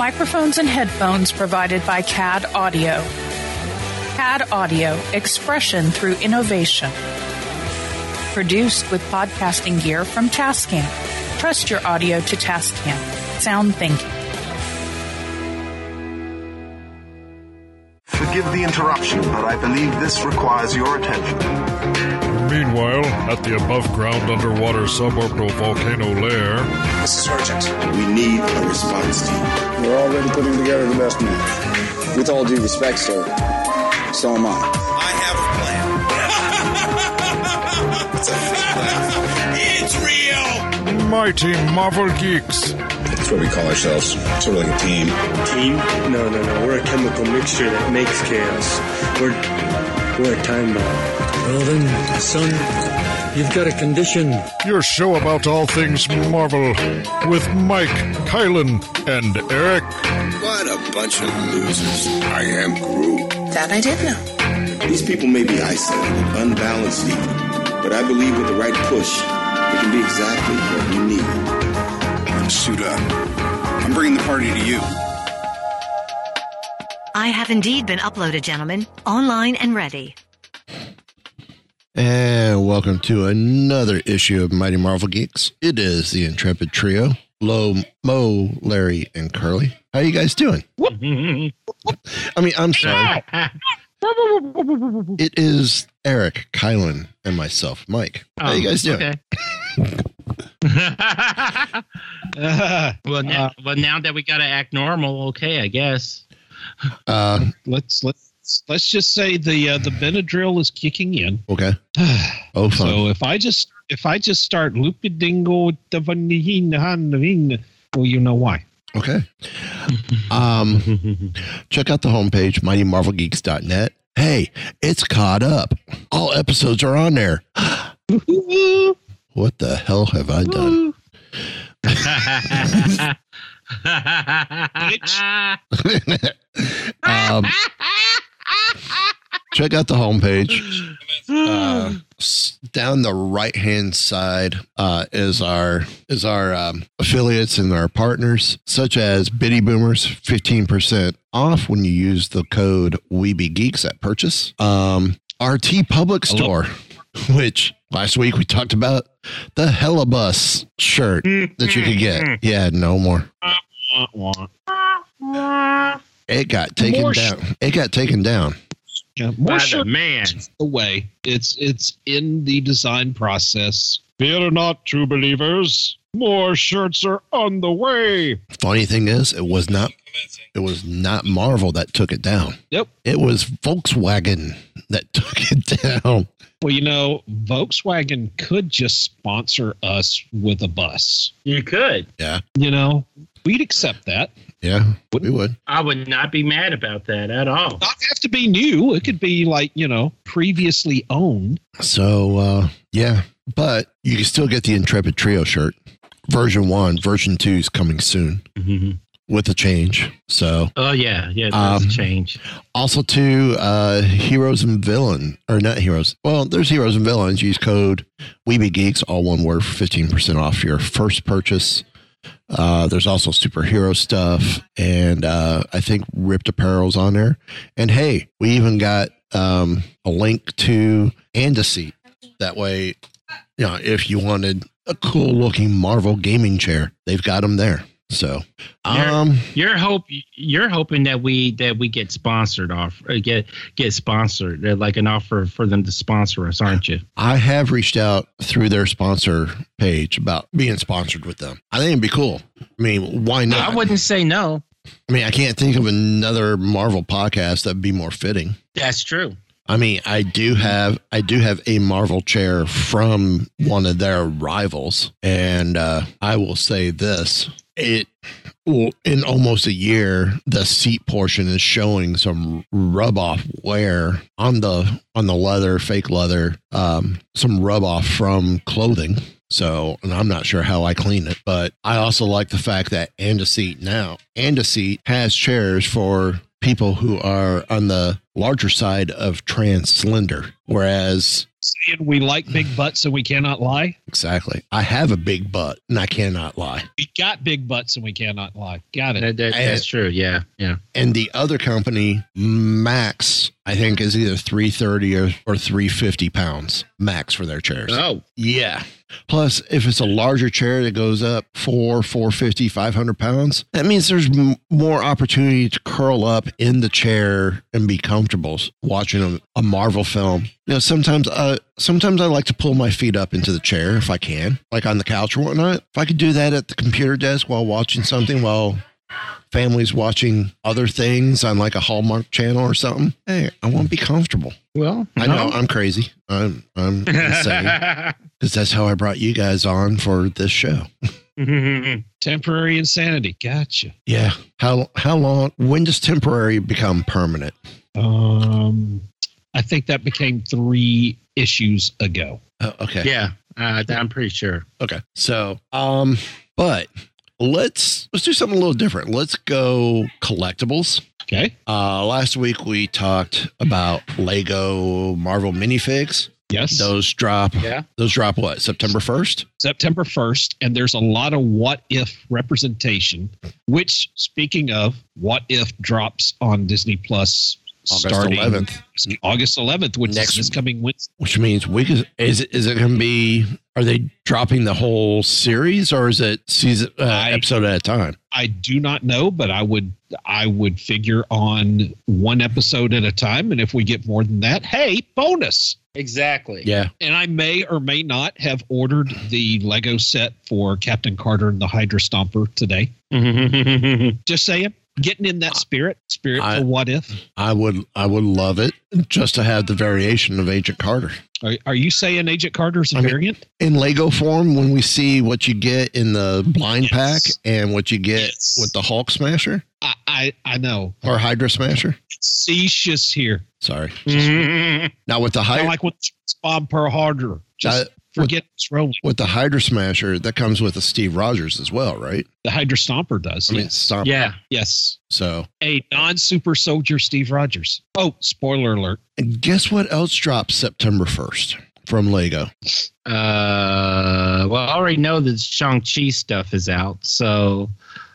Microphones and headphones provided by CAD Audio. CAD Audio, expression through innovation. Produced with podcasting gear from Tascam. Trust your audio to Tascam. Sound thinking. Forgive the interruption, but I believe this requires your attention. Meanwhile, at the above ground underwater suborbital volcano lair, This is urgent. We need a response team. We're already putting together the best man. With all due respect, sir, so am I. I have a plan. it's a fake laugh. It's real. Mighty Marvel Geeks. That's what we call ourselves. Sort of like a team. Team? No, no, no. We're a chemical mixture that makes chaos. We're we're a time bomb. Well then, son, you've got a condition. Your show about all things Marvel with Mike, Kylan, and Eric. What a bunch of losers. I am Groot. That I did know. These people may be isolated, unbalanced even, but I believe with the right push, it can be exactly what you need. Suit up. I'm bringing the party to you. I have indeed been uploaded, gentlemen, online and ready. And welcome to another issue of Mighty Marvel Geeks. It is the Intrepid Trio, Lo, Mo, Larry, and Curly. How you guys doing? I mean, I'm sorry. It is Eric, Kylan, and myself, Mike. How you oh, guys doing? well, now, well, now that we got to act normal, okay, I guess. Uh, let's let's let's just say the uh, the Benadryl is kicking in. okay. Oh, fun. So if I just if I just start loopy dingo well, you know why. Okay. Um, check out the homepage, mightymarvelgeeks.net. Hey, it's caught up. All episodes are on there. what the hell have I done? um, check out the homepage. Uh, down the right hand side uh, is our is our um, affiliates and our partners, such as Biddy Boomers, fifteen percent off when you use the code WeBeGeeks at purchase. Um, our TeePublic store, which last week we talked about the Hellabus shirt hmm. that you could hmm. get. Yeah, no more. It got taken More down. It got taken down. Yeah, By more the shirts man. away. It's it's in the design process. Fear not, true believers. More shirts are on the way. Funny thing is, it was not. It was not Marvel that took it down. Yep. It was Volkswagen that took it down. Well, you know, Volkswagen could just sponsor us with a bus. You could. Yeah. You know, we'd accept that. Yeah. We would. I would not be mad about that at all. Not have to be new. It could be like, you know, previously owned. So uh yeah. But you can still get the Intrepid Trio shirt. Version one, version two is coming soon with a change. So Oh yeah, yeah, Um, change. also to uh heroes and villain or not heroes. Well, there's heroes and villains. Use code WeBeGeeks, all one word for fifteen percent off your first purchase. Uh, there's also superhero stuff, and uh, I think ripped apparel's on there. And hey, we even got um, a link to Andaseat. That way, you know, if you wanted a cool looking Marvel gaming chair, they've got them there. So, um, You're hope you're hoping that we that we get sponsored off uh, get get sponsored uh, like an offer for them to sponsor us, aren't you? I have reached out through their sponsor page about being sponsored with them. I think it'd be cool. I mean, why not? I wouldn't say no. I mean, I can't think of another Marvel podcast that'd be more fitting. That's true. I mean, I do have I do have a Marvel chair from one of their rivals, and uh, I will say this: it well, in almost a year, the seat portion is showing some rub off wear on the on the leather, fake leather, um, some rub off from clothing. So, and I'm not sure how I clean it, but I also like the fact that Andaseat now, Andaseat has chairs for people who are on the larger side of trans slender, whereas Saying we like big butts and we cannot lie. exactly, I have a big butt and I cannot lie. We got big butts and we cannot lie. Got it. That, that, that's true. Yeah, yeah. And the other company, Max, I think is either 330 or, or 350 pounds max for their chairs. Oh, Yeah. Plus, if it's a larger chair that goes up four, 450, 500 pounds, that means there's m- more opportunity to curl up in the chair and be comfortable watching a, a Marvel film. You know, sometimes, uh, sometimes I like to pull my feet up into the chair if I can, like on the couch or whatnot. If I could do that at the computer desk while watching something while family's watching other things on like a Hallmark channel or something, hey, I want to be comfortable. well, I know I'm crazy. I'm I'm insane because that's how I brought you guys on for this show. Temporary insanity. Gotcha. Yeah. How how long? When does temporary become permanent? Um, I think that became three issues ago. Oh, okay. yeah, uh, I'm pretty sure. Okay. So, um, but let's let's do something a little different. Let's go collectibles. Okay. Uh, last week we talked about Lego Marvel minifigs. Yes. Those drop. Yeah. Those drop what? September first. September 1st, and there's a lot of what if representation, which, speaking of, what if drops on Disney Plus August starting 11th. August 11th, which Next- is this coming Wednesday. Which means we could, is it, is it going to be, are they dropping the whole series or is it season, uh, I- episode at a time? I do not know, but I would I would figure on one episode at a time, and if we get more than that, hey, bonus. Exactly. Yeah. And I may or may not have ordered the Lego set for Captain Carter and the Hydra Stomper today. Just saying, getting in that spirit, spirit I- for what if. I would, I would love it just to have the variation of Agent Carter Are, are you saying Agent Carter's a I mean- variant? in Lego form when we see what you get in the blind Yes. pack and what you get Yes. with the Hulk Smasher I, I I know. or Hydra Smasher. Facetious here. Sorry. Mhm. Now with the Hydra, like with Bob Pearl Harbor. Just Forget it's rolling. with the Hydra Smasher, that comes with a Steve Rogers as well, right? The Hydra Stomper does. I mean, yes. stop. yeah. Yes. So, A non super soldier Steve Rogers. Oh, spoiler alert. and guess what else drops September 1st from Lego? Uh, well, I already know that Shang Chi stuff is out, so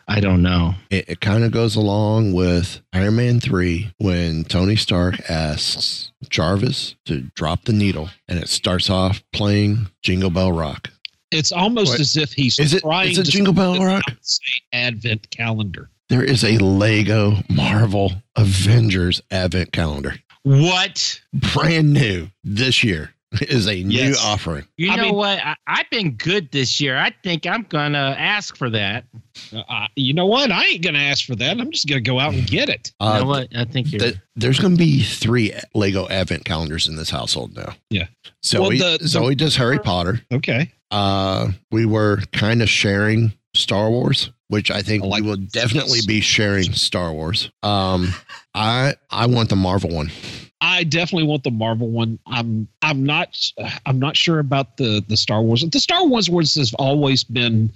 I don't know. It, it kind of goes along with Iron Man 3 when Tony Stark asks Jarvis to drop the needle and it starts off playing Jingle Bell Rock. It's almost What? as if he's Is it- trying is it to Jingle Bell Rock? Advent calendar. There is a Lego Marvel Avengers Advent Calendar. What? Brand new this year is a new offering. You I know mean- what? I, I've been good this year. I think I'm gonna ask for that. Uh, uh, you know what? I ain't gonna ask for that. I'm just gonna go out and get it. You Uh, know what? I think you're. th- there's going to be three Lego Advent calendars in this household now. Yeah. Zoe, Well, the- the- Zoe does Harry Potter. Okay. Uh, we were kind of sharing Star Wars, which I think I like we will this. definitely be sharing Star Wars. Um, I I want the Marvel one. I definitely want the Marvel one. I'm I'm not I'm not sure about the the Star Wars. The Star Wars ones has always been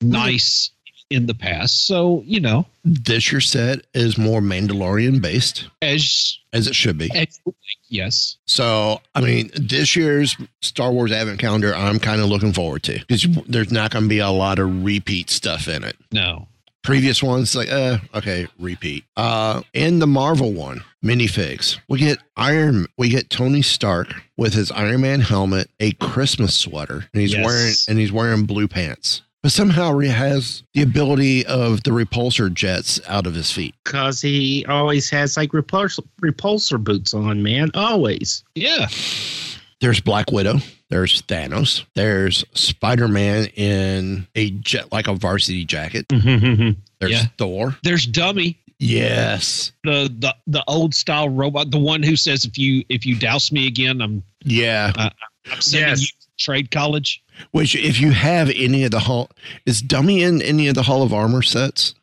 nice in the past. So you know, This year set is more Mandalorian based, as, as it should be. as yes, So, I mean, this year's Star Wars Advent calendar, I'm kind of looking forward to because there's not going to be a lot of repeat stuff in it. no, Previous ones, like, uh, okay, repeat. Uh, in the Marvel one, minifigs, we get Iron, we get Tony Stark with his Iron Man helmet, a Christmas sweater, and he's Yes. wearing and he's wearing blue pants. But somehow he has the ability of the repulsor jets out of his feet. Because he always has like repulsor, repulsor boots on, man. Always. yeah, There's Black Widow. There's Thanos. There's Spider Man in a jet like a varsity jacket. Mm-hmm, mm-hmm. There's Yeah. Thor. there's Dummy, Yes. the the the old style robot, the one who says if you if you douse me again, I'm Yeah. I'm sending Yes. you to trade college. Which, if you have any of the Hall, is Dummy in any of the Hall of Armor sets?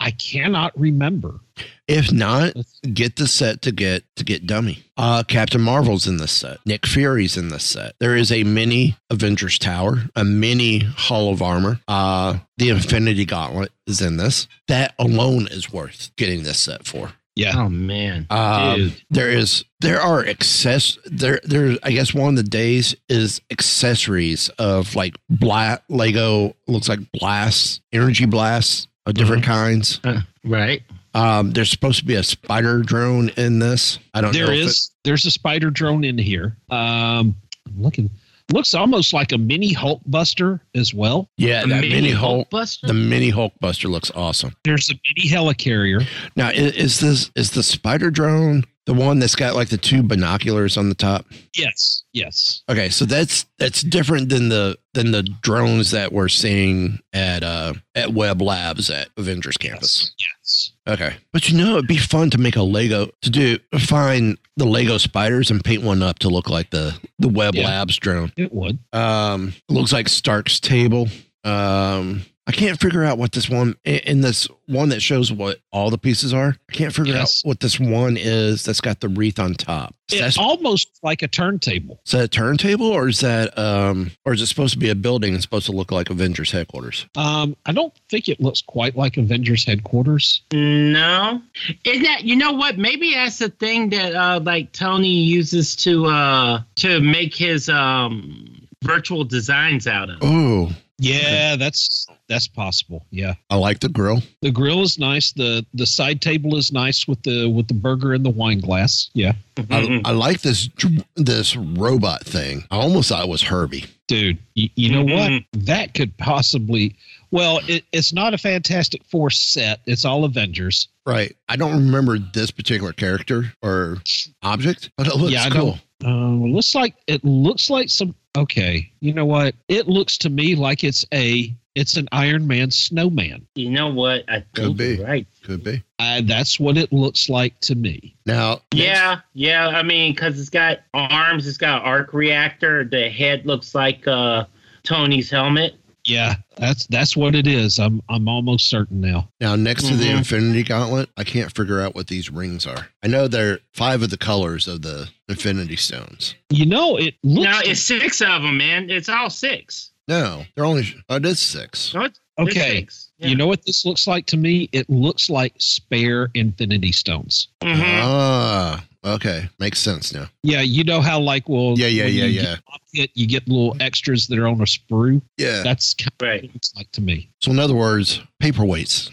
I cannot remember. If not, get the set to get to get Dummy. Uh, Captain Marvel's in this set. Nick Fury's in this set. There is a mini Avengers Tower, a mini Hall of Armor. Uh, the Infinity Gauntlet is in this. That alone is worth getting this set for. Yeah. Oh man, Um, there is there are access there there I guess one of the days is accessories of like black Lego looks like blasts energy blasts of different kinds. Uh, right. Um, there's supposed to be a spider drone in this. I don't know. There is. There's a spider drone in here. Um, I'm looking. Looks almost like a mini Hulk Buster as well. yeah, A that mini mini Hulk, Hulkbuster? the mini Hulk Buster looks awesome. There's a mini helicarrier. Now, is, is this is the spider drone the one that's got like the two binoculars on the top? Yes. Yes. Okay, so that's that's different than the than the drones that we're seeing at uh at Web Labs at Avengers Campus. Yes. Okay, but you know it'd be fun to make a Lego to do find the Lego spiders and paint one up to look like the the Web Yeah. Labs drone. It would. Um, looks like Stark's table. Um, I can't figure out what this one in- in this one that shows what all the pieces are. I can't figure Yes. out what this one is that's got the wreath on top. Is It's almost like a turntable. is that a turntable or is that um or is it supposed to be a building and supposed to look like Avengers headquarters? Um, I don't think it looks quite like Avengers headquarters. No, is that you know what? Maybe that's the thing that uh, like Tony uses to uh to make his um virtual designs out of. Oh, Yeah, that's that's possible. Yeah. I like the grill. The grill is nice. The the side table is nice with the with the burger and the wine glass. Yeah. I, I like this this robot thing. I almost thought it was Herbie. Dude, you, you know what? Mm-hmm. That could possibly well, it, it's not a Fantastic Four set. It's all Avengers. Right. I don't remember this particular character or object, but it looks yeah, I cool. Don't. Um, it looks like it looks like some. Okay, you know what? It looks to me like it's a it's an Iron Man snowman. You know what? I Could be. you're right. Could be. Uh, that's what it looks like to me. Now, Yeah, yeah. I mean, because it's got arms, it's got arc reactor. The head looks like uh Tony's helmet. Yeah, that's that's what it is. I'm I'm almost certain now. Now, next to the Mhm. Infinity Gauntlet, I can't figure out what these rings are. I know they're five of the colors of the Infinity Stones. You know, it looks. No, it's six of them, man. It's all six. No, they're only. Oh, it is six. No, it's, it's Okay. six. Yeah. You know what this looks like to me? It looks like spare Infinity Stones. Mhm. Ah, okay, makes sense now. Yeah, you know how like well, Yeah, yeah, yeah, you yeah. Get, you get little extras that are on a sprue. Yeah. That's kind of Right. what it like to me. So, in other words, paperweights.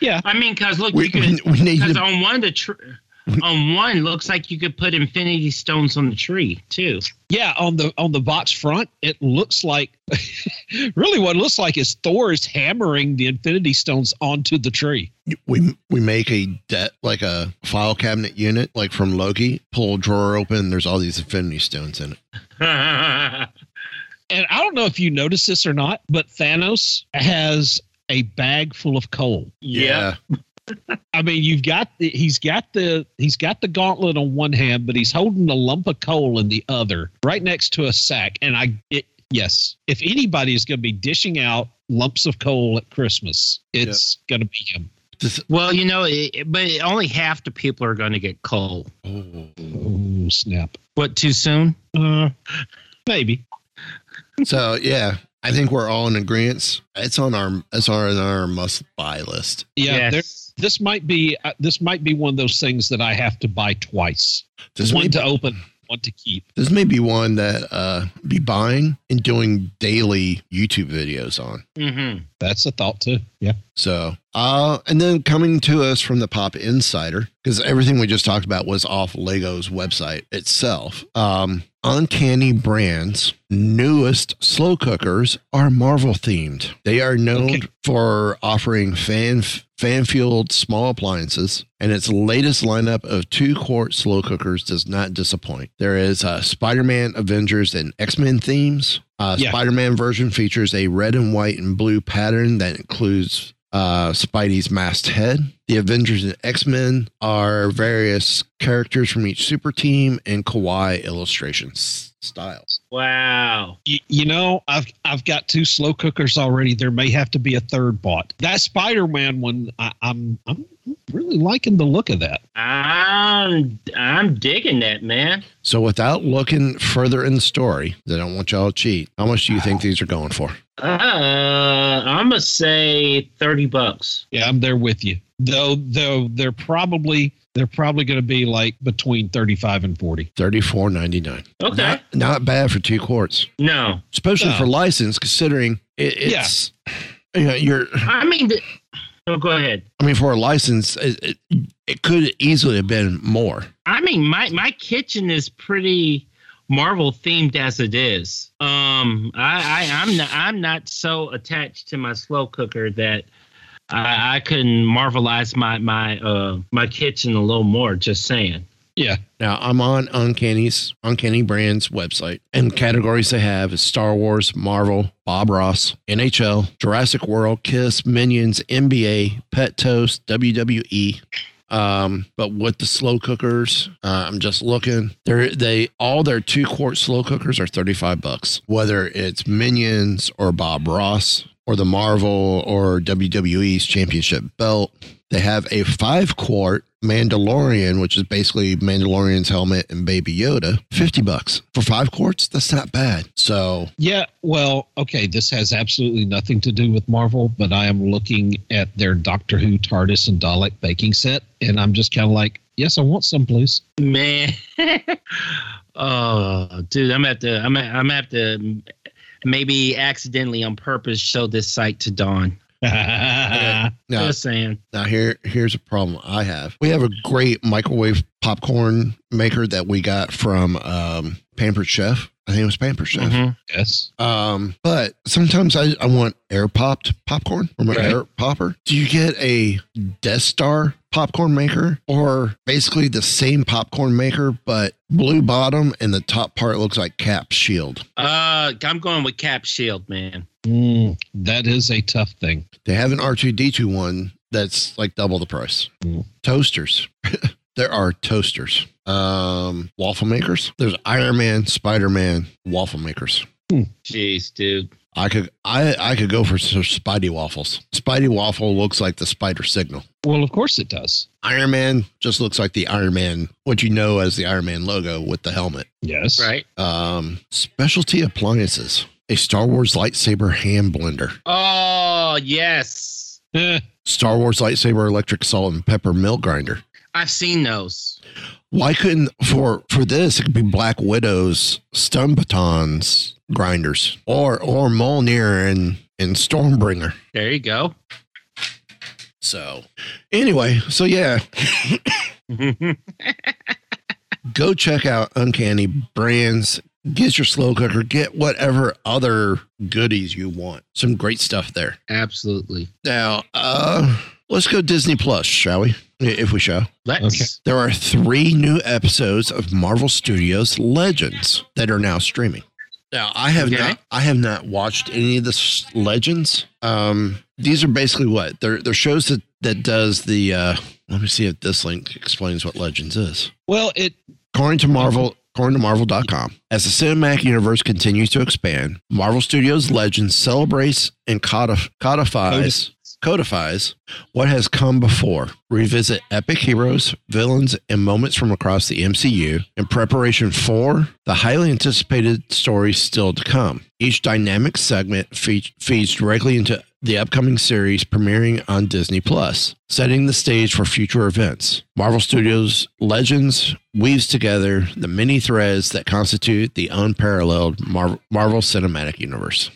Yeah, I mean, because look, We, you could we, we need because to. on one of the tr- on one looks like you could put Infinity Stones on the tree too. yeah. On the on the box front, it looks like really what it looks like is Thor is hammering the Infinity Stones onto the tree. We we make a debt like a file cabinet unit, like from Loki. Pull a drawer open. There's all these Infinity Stones in it. And I don't know if you noticed this or not, but Thanos has a bag full of coal. yeah. I mean, you've got the, he's got the he's got the gauntlet on one hand, but he's holding a lump of coal in the other, right next to a sack. And I, it, yes, if anybody is going to be dishing out lumps of coal at Christmas, it's going to be him. Well, you know, it, it- but only half the people are going to get coal. Oh snap! What too soon? Uh, maybe. so yeah, I think we're all in agreement. It's on our it's on our must buy list. Yeah, there, this might be uh, this might be one of those things that I have to buy twice. This one may, to open, one to keep. this may be one that uh be buying and doing daily YouTube videos on. Mm-hmm. That's a thought too. Yeah. So, uh, and then coming to us from the Pop Insider, because everything we just talked about was off Lego's website itself. Um, Uncanny Brands' newest slow cookers are Marvel themed. They are known Okay. for offering fan fan fueled small appliances, and its latest lineup of two quart slow cookers does not disappoint. There is uh, Spider Man, Avengers, and X Men themes. Uh, Yeah. Spider Man version features a red and white and blue pattern that includes uh, Spidey's masked head. The Avengers and X Men are various characters from each super team and kawaii illustrations styles. Wow. You, you know, I've I've got two slow cookers already. There may have to be a third bought. That Spider Man one, I, I'm I'm really liking the look of that. I'm I'm digging that, man. So, without looking further in the story, I don't want y'all to cheat. How much do you think these are going for? Uh, I'm gonna say thirty bucks. Yeah, I'm there with you. Though though they're probably they're probably going to be like between 35 and 40. Thirty four ninety nine. Okay. Not, not bad for two quarts, No, especially No. for license, considering it, it's. You know, you're. I mean, th- oh, go ahead. I mean, for a license, it, it, it could easily have been more. I mean, my my kitchen is pretty Marvel themed as it is. Um, I, I I'm not I'm not so attached to my slow cooker that I, I couldn't marvelize my my uh my kitchen a little more. Just saying. Yeah. Now I'm on Uncanny's Uncanny Brands website, and categories they have is Star Wars, Marvel, Bob Ross, NHL, Jurassic World, Kiss, Minions, NBA, Pet Toast, WWE. Um, but with the slow cookers, uh, I'm just looking. They're they all their two quart slow cookers are 35 bucks. Whether it's Minions or Bob Ross or the Marvel or WWE's championship belt. They have a five quart Mandalorian, which is basically Mandalorian's helmet and Baby Yoda, 50 bucks. For five quarts, that's not bad. So, Yeah, well, okay, this has absolutely nothing to do with Marvel, but I am looking at their Doctor Who TARDIS and Dalek baking set, and I'm just kind of like, yes, I want some, please. Man, oh, dude, I'm at the I'm at, I'm at the maybe accidentally on purpose show this site to Dawn. now, Just saying. now here here's a problem I have. We have a great microwave popcorn maker that we got from um, Pampered Chef. I think it was Pampered Chef. Mhm. Yes. Um, but sometimes I, I want air popped popcorn from an Right. air popper. Do you get a Death Star popcorn maker or basically the same popcorn maker, but blue bottom and the top part looks like cap shield? Uh, I'm going with Cap Shield, man. Mm, that is a tough thing. They have an R2D2 one that's like double the price. Mm. Toasters. there are toasters. Um, waffle makers. There's Iron Man, Spider Man, waffle makers. Jeez, dude. I could I I could go for some Spidey waffles. Spidey waffle looks like the spider signal. Well, of course it does. Iron Man just looks like the Iron Man, what you know as the Iron Man logo with the helmet. Yes. Right. Um, specialty appliances. A Star Wars lightsaber hand blender. Oh yes, Eh, Star Wars lightsaber electric salt and pepper milk grinder. I've seen those. Why couldn't for for this it could be Black Widow's stun batons grinders or or Mjolnir and and Stormbringer. There you go. So anyway, so yeah, go check out Uncanny Brands. Get your slow cooker. Get whatever other goodies you want. Some great stuff there. Absolutely. Now, uh, let's go Disney Plus, shall we? If we shall. Let's. Okay. There are three new episodes of Marvel Studios Legends that are now streaming. Now, I have Okay. not I have not watched any of the Legends. Um, these are basically what they're they're shows that that does the. Uh, let me see if this link explains what Legends is. well, it According to Marvel, according to Marvel.com, as the cinematic universe continues to expand, Marvel Studios Legends celebrates and codif- codifies codifies what has come before. Revisit epic heroes, villains, and moments from across the MCU in preparation for the highly anticipated stories still to come. Each dynamic segment fe- feeds directly into the upcoming series premiering on Disney Plus, setting the stage for future events. Marvel Studios Legends weaves together the many threads that constitute the unparalleled Mar- Marvel Cinematic Universe.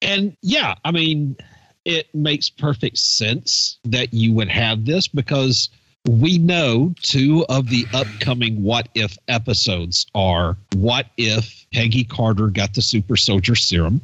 and yeah, I mean, it makes perfect sense that you would have this because we know two of the upcoming what if episodes are what if Peggy Carter got the super soldier serum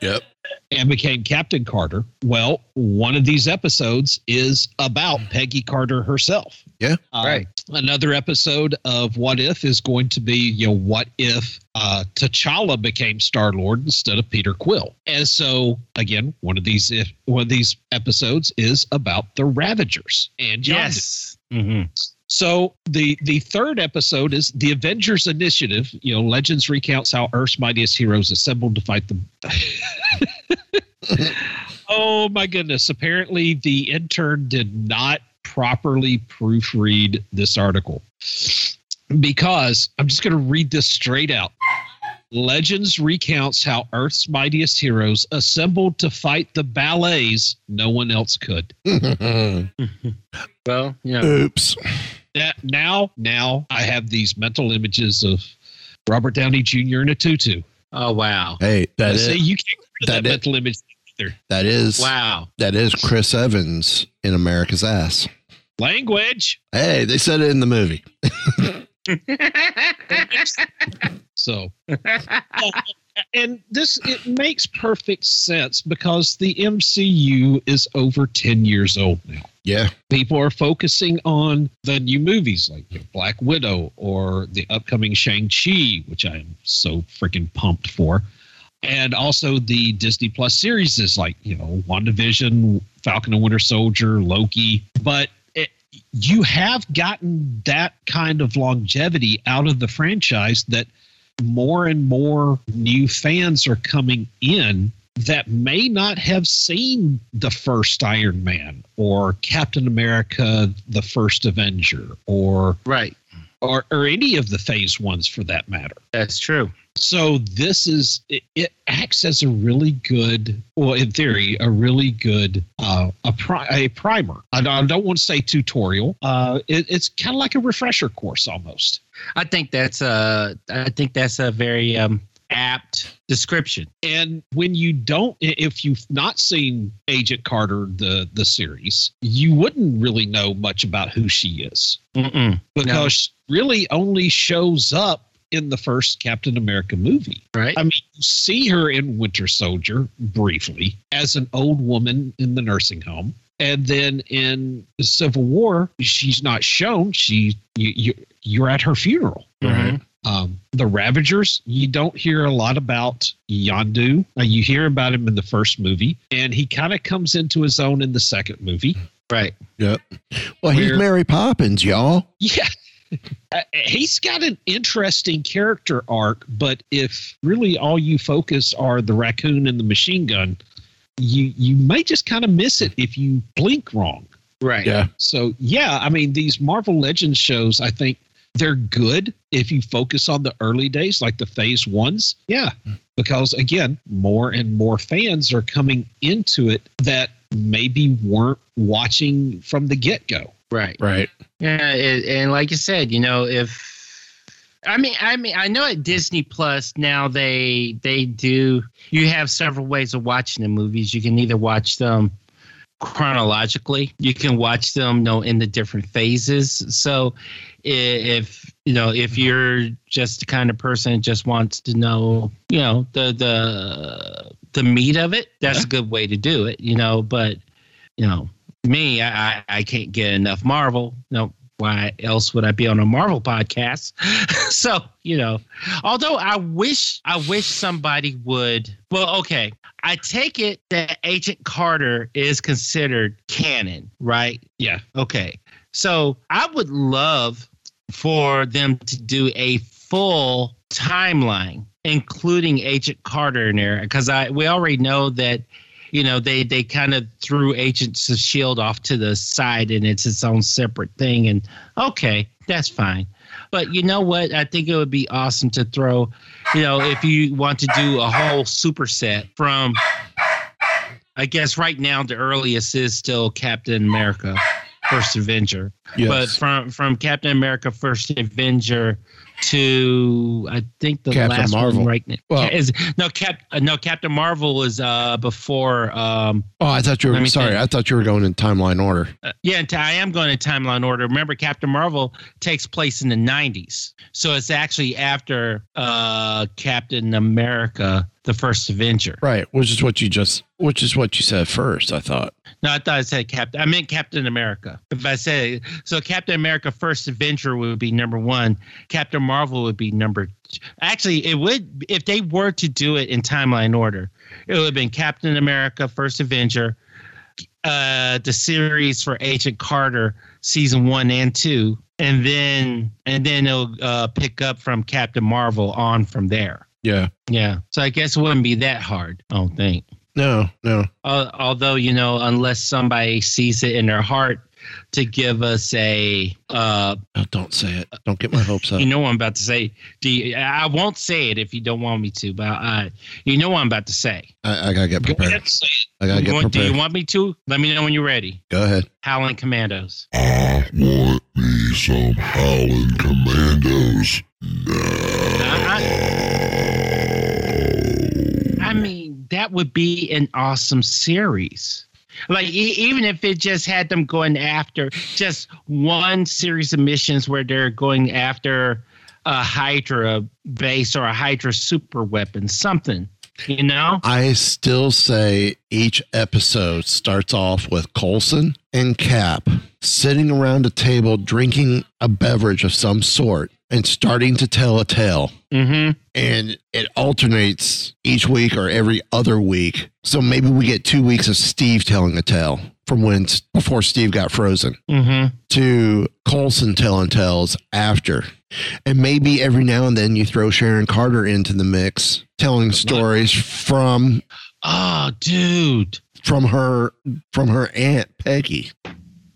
Yep. and became Captain Carter. Well, one of these episodes is about Peggy Carter herself. Yeah. Uh, Right. Another episode of What If is going to be, you know, what if uh, T'Challa became Star Lord instead of Peter Quill? And so, again, one of these if, one of these episodes is about the Ravagers and Yondu. Yes. hmm So the the third episode is the Avengers Initiative. You know, Legends recounts how Earth's mightiest heroes assembled to fight the. oh my goodness! Apparently, the intern did not properly proofread this article because I'm just going to read this straight out. Legends recounts how Earth's mightiest heroes assembled to fight the ballets no one else could. Well, you know, Oops. That now, now I have these mental images of Robert Downey Jr. in a tutu. oh wow, Hey, that See, you can't get rid of that, that is- mental image either. that is wow. that is Chris Evans in America's ass. Language. Hey, they said it in the movie. So, and this it makes perfect sense because the MCU is over ten years old now. Yeah. People are focusing on the new movies like Black Widow or the upcoming Shang Chi, which I am so freaking pumped for. And also the Disney Plus series is like you know WandaVision, Falcon and Winter Soldier, Loki, but it, you have gotten that kind of longevity out of the franchise that more and more new fans are coming in that may not have seen the first Iron Man or Captain America, the first Avenger, or right, or or any of the Phase ones for that matter. That's true. So this is it, it acts as a really good, well, in theory, a really good uh, a pri- a primer. I don't, I don't want to say tutorial. Uh, it, it's kind of like a refresher course almost. I think that's a I think that's a very um, apt description. And when you don't, if you've not seen Agent Carter the the series, you wouldn't really know much about who she is Mm-mm. because really only shows up in the first Captain America movie. Right. I mean, you see her in Winter Soldier briefly as an old woman in the nursing home. And then in the Civil War, she's not shown. She you, you you're at her funeral. Right. Um, the Ravagers, you don't hear a lot about Yondu. Uh, you hear about him in the first movie, and he kind of comes into his own in the second movie. Right. Yep. Well, he's Mary Poppins, y'all. Yeah. Uh, he's got an interesting character arc, but if really all you focus are the raccoon and the machine gun, you you may just kind of miss it if you blink wrong. Right. Yeah. So yeah, I mean these Marvel Legends shows, I think they're good if you focus on the early days, like the phase ones. Yeah. Because again, more and more fans are coming into it that maybe weren't watching from the get go. Right. Right. Yeah, it, and like you said, you know, if I mean, I mean, I know at Disney Plus now they they do. You have several ways of watching the movies. You can either watch them chronologically. You can watch them, you know, in the different phases. So, if you know, if you're just the kind of person that just wants to know, you know, the the the meat of it, that's a good way to do it. You know, but you know, me, I, I, can't get enough Marvel. No, why else would I be on a Marvel podcast? so, you know, although I wish, I wish somebody would. Well, okay, I take it that Agent Carter is considered canon, right? Yeah. Okay, so I would love for them to do a full timeline, including Agent Carter in there, because I we already know that you know they they kind of threw agents of shield off to the side and it's its own separate thing and okay that's fine. But you know what? I think it would be awesome to throw you know if you want to do a whole superset from i guess right now the earliest is still captain america first avenger. Yes. but from from captain america first avenger to I think the Captain last Marvel. one right now Well- is no Cap uh, no Captain Marvel is uh before um Oh, I thought you were sorry. think. I thought you were going in timeline order. uh, yeah and I am going in timeline order. Remember Captain Marvel takes place in the 90s. So it's actually after uh Captain America the first Avenger. Right, which is what you just which is what you said first, I thought. No, I thought I said Captain. I meant Captain America. If I say so, Captain America: First Adventure would be number one. Captain Marvel would be number. Two. Actually, it would if they were to do it in timeline order. It would have been Captain America: First Avenger, uh, the series for Agent Carter, season one and two, and then and then it'll uh, pick up from Captain Marvel on from there. Yeah. Yeah, so I guess it wouldn't be that hard. I don't think. No, no. Uh, although you know, unless somebody sees it in their heart to give us a, uh, Oh, don't say it. Don't get my hopes up. you know, what I'm about to say. Do you, I won't say it if you don't want me to, but uh, you know what I'm about to say. I, I gotta get Go prepared. ahead and say it. I gotta You get want- do you want me to? Let me know when you're ready. Go ahead. Howling Commandos. I want me some howling commandos. now. I mean, that would be an awesome series. Like e- even if it just had them going after just one series of missions where they're going after a Hydra base or a Hydra super weapon, something, you know? I still say each episode starts off with Coulson and Cap sitting around a table drinking a beverage of some sort and starting to tell a tale. Mm-hmm. And it alternates each week or every other week. So maybe we get two weeks of Steve telling a tale from when before Steve got frozen Mm-hmm. to Coulson telling tales after. And maybe every now and then you throw Sharon Carter into the mix, telling stories from Oh, dude. from her from her aunt Peggy.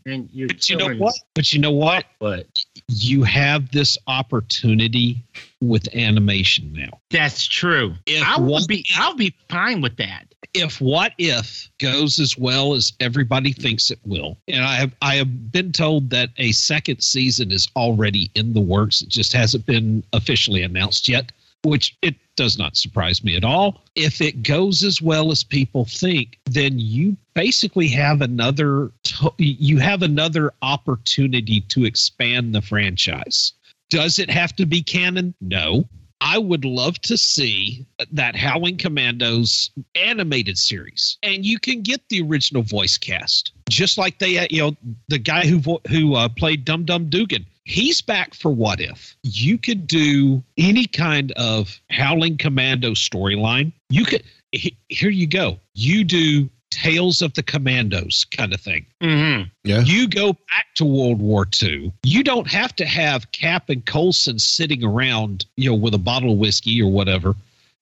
And you're But you know what? But you know what? What? You have this opportunity with animation now. That's true. If I one- be I'll be fine with that. if what if goes as well as everybody thinks it will and i have i have been told that a second season is already in the works it just hasn't been officially announced yet which it does not surprise me at all. If it goes as well as people think then you basically have another you have another opportunity to expand the franchise. Does it have to be canon? No. I would love to see that Howling Commandos animated series, and you can get the original voice cast, just like they, you know, the guy who who uh, played Dum Dum Dugan. He's back for What If. You could do any kind of Howling Commando storyline. You could. he- Here you go. You do Tales of the Commandos kind of thing. Mm-hmm. Yeah. You go back to World War II. You don't have to have Cap and Coulson sitting around, you know, with a bottle of whiskey or whatever.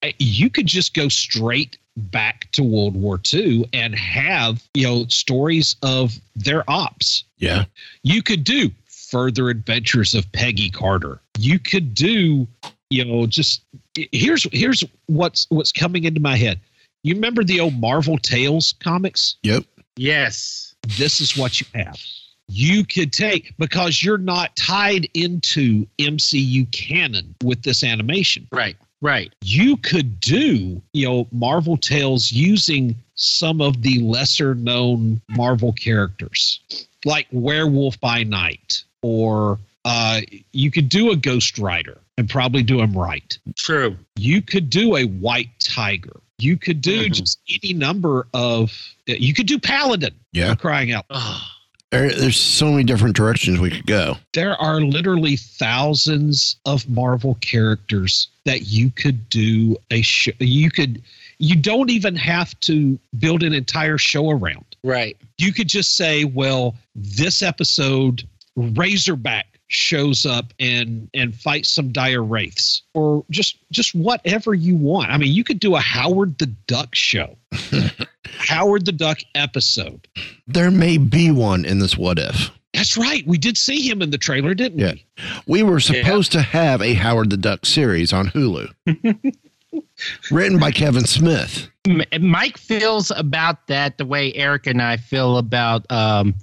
Uh, You could just go straight back to World War II and have, you know, stories of their ops. Yeah. You could do further adventures of Peggy Carter. You could do, you know, just here's here's what's what's coming into my head. You remember the old Marvel Tales comics? Yep. Yes. this is what you have. You could take because you're not tied into MCU canon with this animation. Right. Right. You could do, you know, Marvel Tales using some of the lesser known Marvel characters, like Werewolf by Night, or uh, you could do a Ghost Rider and probably do him right. True. You could do a White Tiger. You could do Mhm. just any number of. You could do Paladin. Yeah. crying out. Oh, There, there's so many different directions we could go. there are literally thousands of Marvel characters that you could do a show. You could, you don't even have to build an entire show around. right. You could just say, well, this episode, Razorback shows up and and fights some dire wraiths, or just just whatever you want. I mean, you could do a Howard the Duck show, Howard the Duck episode. There may be one in this what if. That's right. We did see him in the trailer, didn't Yeah. we? We were supposed to have a Howard the Duck series on Hulu. Written by Kevin Smith. Mike feels about that the way Eric and I feel about um,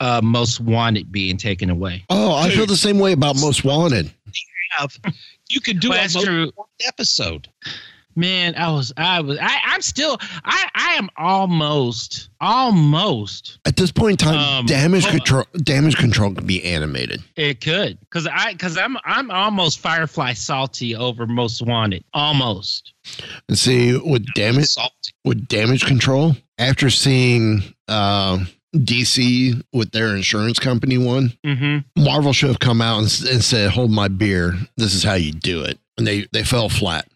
uh, Most Wanted being taken away. Oh, I feel the same way about Most Wanted. you could do Well, a most true. episode. Man, I was, I was, I, I'm still, I, I am almost, almost. At this point in time, Um, damage hold on. control damage control can be animated. It could, cause I, cause I'm, I'm almost Firefly salty over Most Wanted, almost. And see with damage Salty. with damage control, after seeing uh, DC with their insurance company one, Mm-hmm. Marvel should have come out and, and said, "Hold my beer. This is how you do it." And they they fell flat.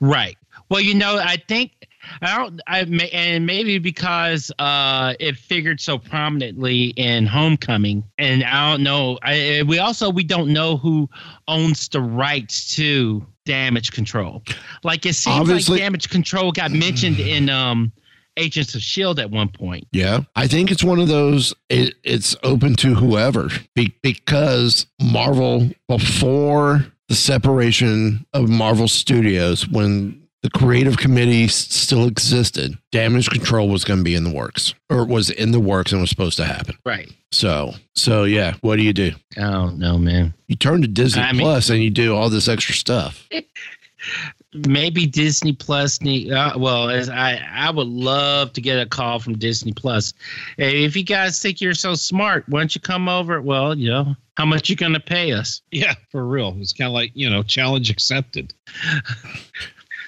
Right. Well, you know, I think I don't. I may, and maybe because uh, it figured so prominently in Homecoming, and I don't know. I we also we don't know who owns the rights to Damage Control. Like it seems Obviously- like Damage Control got mentioned in um, Agents of Shield at one point. Yeah, I think it's one of those. It, it's open to whoever be, because Marvel before the separation of Marvel Studios when. The creative committee still existed. Damage control was going to be in the works, or was in the works and was supposed to happen. Right. So, so yeah, what do you do? I don't know, man. You turn to Disney I mean- Plus and you do all this extra stuff. maybe Disney Plus need. Uh, well, as I I would love to get a call from Disney Plus. Hey, if you guys think you're so smart, why don't you come over? Well, you know, how much you gonna pay us? Yeah, for real. It's kind of like you know, challenge accepted.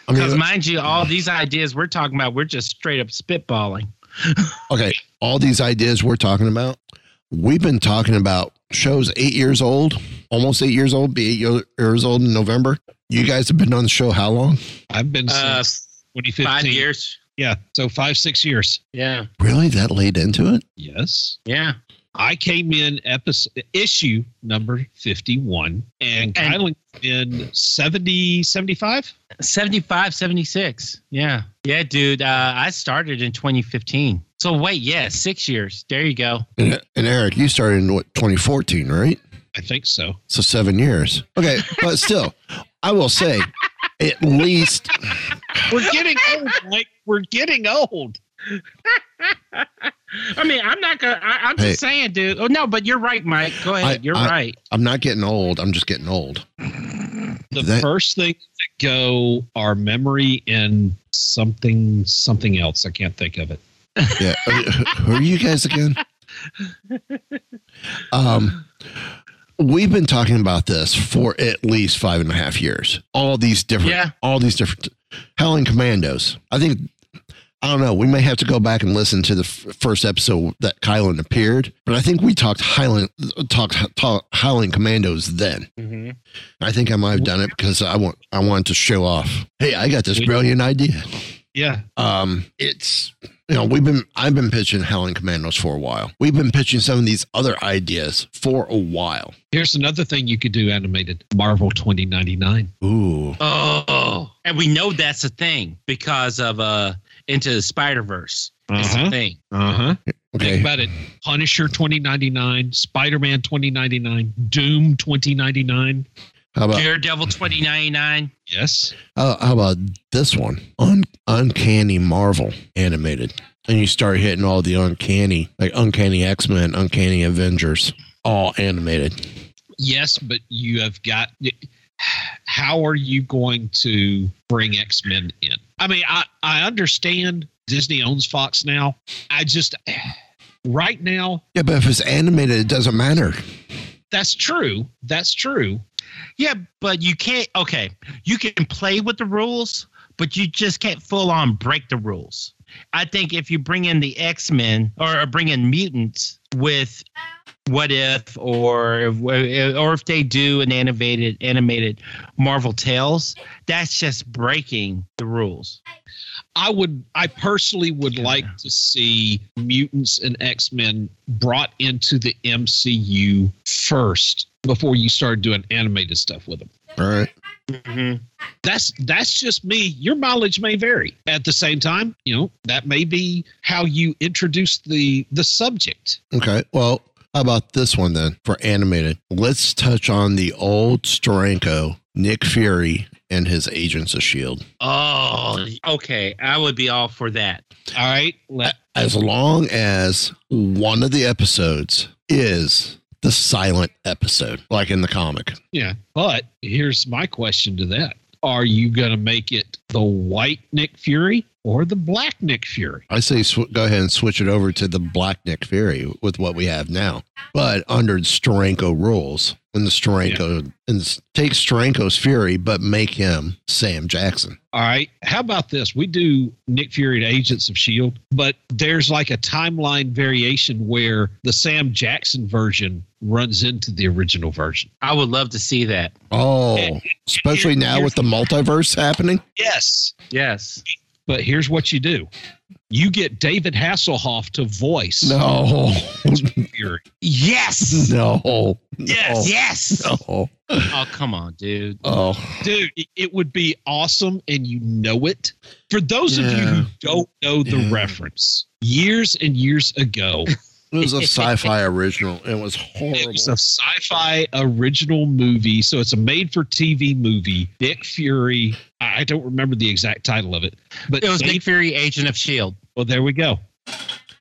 I Because mean, mind you, all these ideas we're talking about, we're just straight up spitballing. okay, all these ideas we're talking about, we've been talking about shows eight years old, almost eight years old, be eight years old in November. You guys have been on the show how long? I've been Uh, since 2015. Five years. Yeah, so five six years. Yeah. Really, that late into it? Yes. Yeah. I came in episode issue number 51 and, And- Kylan in 70 75 75, 76. Yeah. Yeah, dude. Uh, I started in 2015. So wait, yeah, six years. There you go. And, and Eric, you started in what 2014, right? I think so. So seven years. Okay, but still, I will say, at least We're getting old, Mike. We're getting old. I mean, I'm not gonna. I, I'm just saying, dude. Oh no, but you're right, Mike. Go ahead. I- you're I- right. I'm not getting old. I'm just getting old. The That- first thing that go are memory and something something else. I can't think of it. Yeah. Who are you guys again? Um, we've been talking about this for at least five and a half years. All these different, Yeah. all these different Howling Commandos. I think, I don't know. We may have to go back and listen to the f- first episode that Kylan appeared, but I think we talked Highland, talked, talked Howling Commandos then. Mm-hmm. I think I might have done it because I want, I wanted to show off. Hey, I got this brilliant idea. Yeah. Um, it's you know we've been I've been pitching Howling Commandos for a while. We've been pitching some of these other ideas for a while. Here's another thing you could do animated. Marvel 2099. Ooh, Oh, and we know that's a thing because of uh into the Spider Verse. It's Uh-huh. a thing. Uh-huh. Think about it. Punisher 2099, Spider-Man 2099, Doom 2099. How about Daredevil 2099. Yes. how, how about this one? Un, uncanny Marvel animated, and you start hitting all the uncanny like uncanny X Men, uncanny Avengers, all animated. Yes, but you have got how are you going to bring X-Men in? I mean, I I understand Disney owns Fox now. I just right now Yeah, but if it's animated, it doesn't matter. that's true. That's true. Yeah, but you can't. Okay, you can play with the rules, but you just can't full on break the rules. I think if you bring in the X Men or bring in mutants with what if or if, or if they do an animated animated Marvel Tales, that's just breaking the rules. I would I personally would like to see mutants and X-Men brought into the MCU first before you start doing animated stuff with them. All right. Mm-hmm. That's that's just me. Your mileage may vary. At the same time, you know, that may be how you introduce the the subject. Okay. Well, how about this one then for animated? Let's touch on the old Steranko, Nick Fury, and his Agents of S.H.I.E.L.D. Oh, okay. I would be all for that. All right. Let As long as one of the episodes is the silent episode, like in the comic. Yeah. But here's my question to that. Are you going to make it the white Nick Fury or the black Nick Fury? I say sw- go ahead and switch it over to the Black Nick Fury with what we have now, but under Steranko rules. And the Steranko and take Steranko's Fury, but make him Sam Jackson. All right. How about this? We do Nick Fury and Agents of S.H.I.E.L.D., but there's like a timeline variation where the Sam Jackson version runs into the original version. I would love to see that. Oh, especially now with the multiverse happening. Yes. Yes. But here's what you do you get David Hasselhoff to voice No, Fury. Yes. no, Yes. no, Yes. no. Oh, oh, come on, dude. Oh, Dude, it- it would be awesome and you know it. For those of you who don't know the Yeah. reference, years and years ago, it was a sci-fi original. It was horrible. It was a sci-fi original movie, so it's a made-for-TV movie. Nick Fury. I I don't remember the exact title of it, but It was Dave- Nick Fury, Agent of Shield. Well, there we go.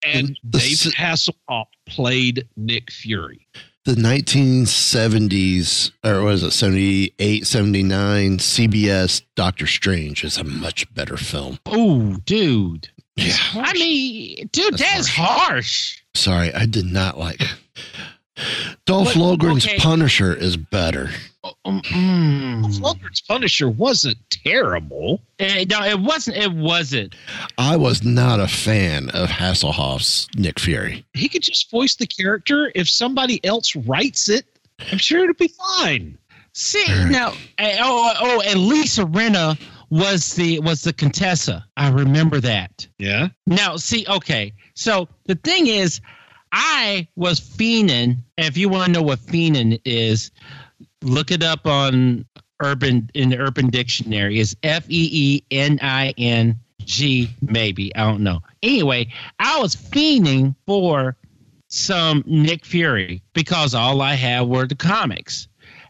And The David s- Hasselhoff played Nick Fury. the 1970s or was it 78 79 cbs doctor strange is a much better film Oh, dude. yeah I mean, dude, That's that's harsh. Sorry i did not like dolph What- lundgren's okay. punisher is better Um, mm. Lundgren's Punisher wasn't terrible. Eh, no, it wasn't. It wasn't. i was not a fan of hasselhoff's nick fury He could just voice the character. If somebody else writes it, I'm sure it'll be fine. See Alright. now. eh, Oh, oh, and Lisa Rinna was the was the Contessa. I remember that. Yeah. Now, see, okay. So the thing is, I was fiending. If you want to know what fiending is, look it up on urban in the Urban Dictionary. Is F E E N I N G maybe I don't know. Anyway, I was fiending for some Nick Fury because all I had were the comics.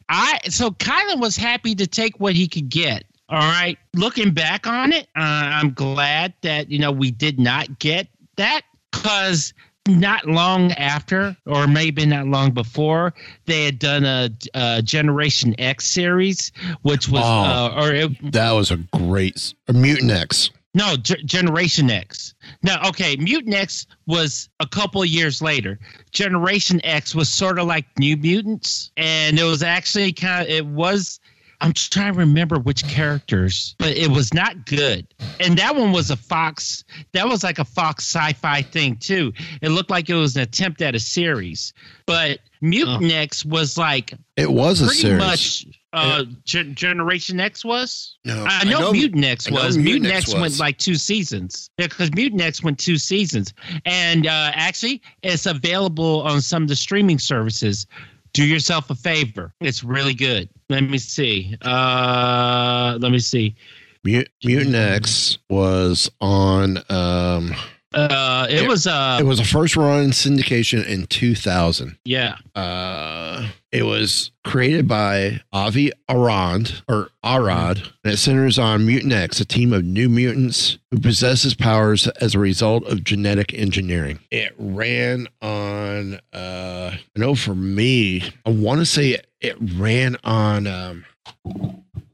I so Kylan was happy to take what he could get. All right. Looking back on it, uh, I'm glad that you know we did not get that because not long after, or maybe not long before, they had done a, a Generation X series, which was Oh. uh, or it, that was a great a mutant x no, Ge- Generation X. No, okay, Mutant X was a couple of years later. Generation X was sort of like New Mutants, and it was actually kind of it was. I'm just trying to remember which characters, but it was not good. And that one was a Fox. That was like a Fox sci-fi thing too. It looked like it was an attempt at a series, but Mutant X was like it was a pretty series much. Uh, Gen- Generation X was. No, I know, I know- Mutant X I know was. Mutant Mutant X X, went was. like two seasons. Yeah, because Mutant X went two seasons, and uh, actually, it's available on some of the streaming services. Do yourself a favor; it's really good. Let me see. Uh, let me see. Mu- mutant x was on um Uh, it, It- was uh, it was a first run syndication in 2000 yeah. Uh, it was created by Avi Arad or Arad, and it centers on Mutant X, a team of new mutants who possesses powers as a result of genetic engineering. It ran on. Uh, I know for me, I want to say it, it ran on. Um,